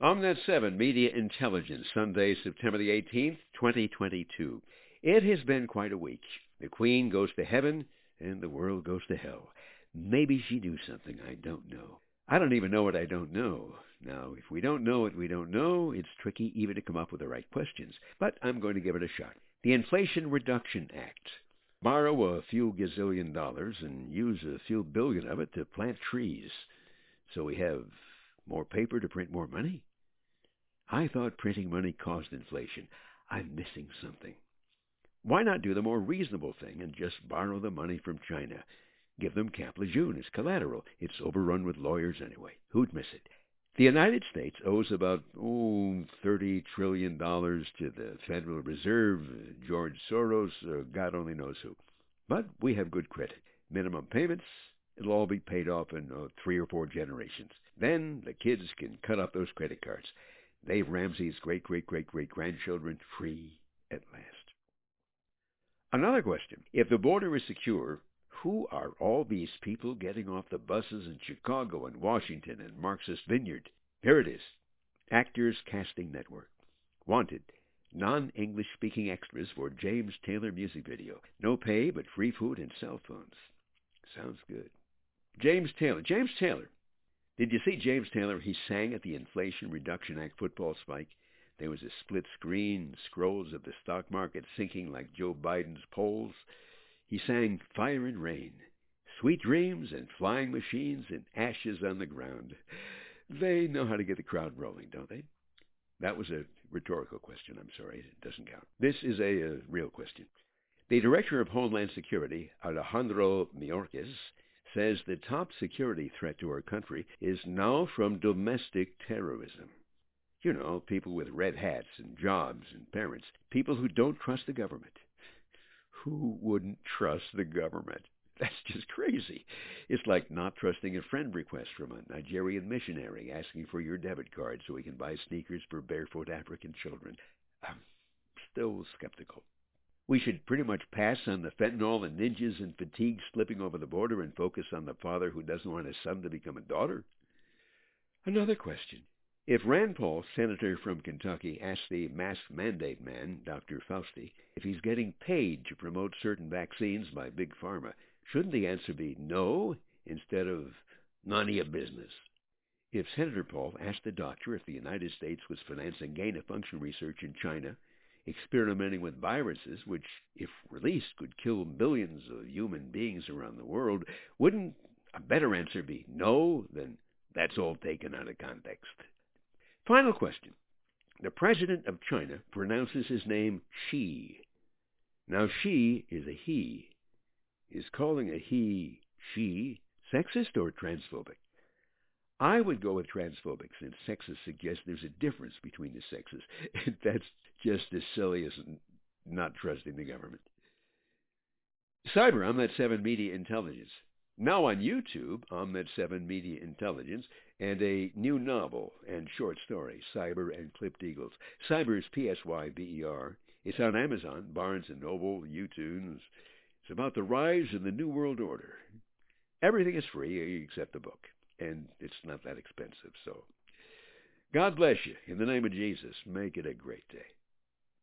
OMNet 7 Media Intelligence, Sunday, September the 18th, 2022. It has been quite a week. The Queen goes to heaven, and the world goes to hell. Maybe she knew something I don't know. I don't even know what I don't know. Now, if we don't know what we don't know, it's tricky even to come up with the right questions. But I'm going to give it a shot. The Inflation Reduction Act. Borrow a few gazillion dollars and use a few billion of it to plant trees. So we have more paper to print more money? I thought printing money caused inflation. I'm missing something. Why not do the more reasonable thing and just borrow the money from China? Give them Camp Lejeune as collateral. It's overrun with lawyers anyway. Who'd miss it? The United States owes about, oh, $30 trillion to the Federal Reserve, George Soros, or God only knows who. But we have good credit. Minimum payments, it'll all be paid off in uh, three or four generations. Then the kids can cut off those credit cards. Dave Ramsey's great great great great grandchildren free at last. Another question. If the border is secure, who are all these people getting off the buses in Chicago and Washington and Marxist Vineyard? Here it is. Actors Casting Network. Wanted. Non-English speaking extras for James Taylor music video. No pay, but free food and cell phones. Sounds good. James Taylor. James Taylor did you see James Taylor? He sang at the Inflation Reduction Act football spike. There was a split screen, scrolls of the stock market sinking like Joe Biden's polls. He sang Fire and Rain, Sweet Dreams and Flying Machines and Ashes on the Ground. They know how to get the crowd rolling, don't they? That was a rhetorical question. I'm sorry. It doesn't count. This is a, a real question. The Director of Homeland Security, Alejandro Mayorkas, says the top security threat to our country is now from domestic terrorism. You know, people with red hats and jobs and parents, people who don't trust the government. Who wouldn't trust the government? That's just crazy. It's like not trusting a friend request from a Nigerian missionary asking for your debit card so he can buy sneakers for barefoot African children. I'm still skeptical. We should pretty much pass on the fentanyl and ninjas and fatigue slipping over the border and focus on the father who doesn't want his son to become a daughter. Another question. If Rand Paul, senator from Kentucky, asks the mask mandate man, Dr. Fauci, if he's getting paid to promote certain vaccines by Big Pharma, shouldn't the answer be no instead of none of your business? If Senator Paul asked the doctor if the United States was financing gain-of-function research in China experimenting with viruses, which, if released, could kill millions of human beings around the world, wouldn't a better answer be no than that's all taken out of context? Final question. The president of China pronounces his name Xi. Now, Xi is a he. Is calling a he she sexist or transphobic? I would go with transphobic since sexists suggests there's a difference between the sexes. That's just as silly as not trusting the government. Cyber, OMNet 7 Media Intelligence. Now on YouTube, OMNet 7 Media Intelligence, and a new novel and short story, Psyber and Clipped Eagles. Psyber is P-S-Y-B-E-R. It's on Amazon, Barnes & Noble, YouTube. It's about the rise of the New World Order. Everything is free except the book and it's not that expensive. So God bless you. In the name of Jesus, make it a great day.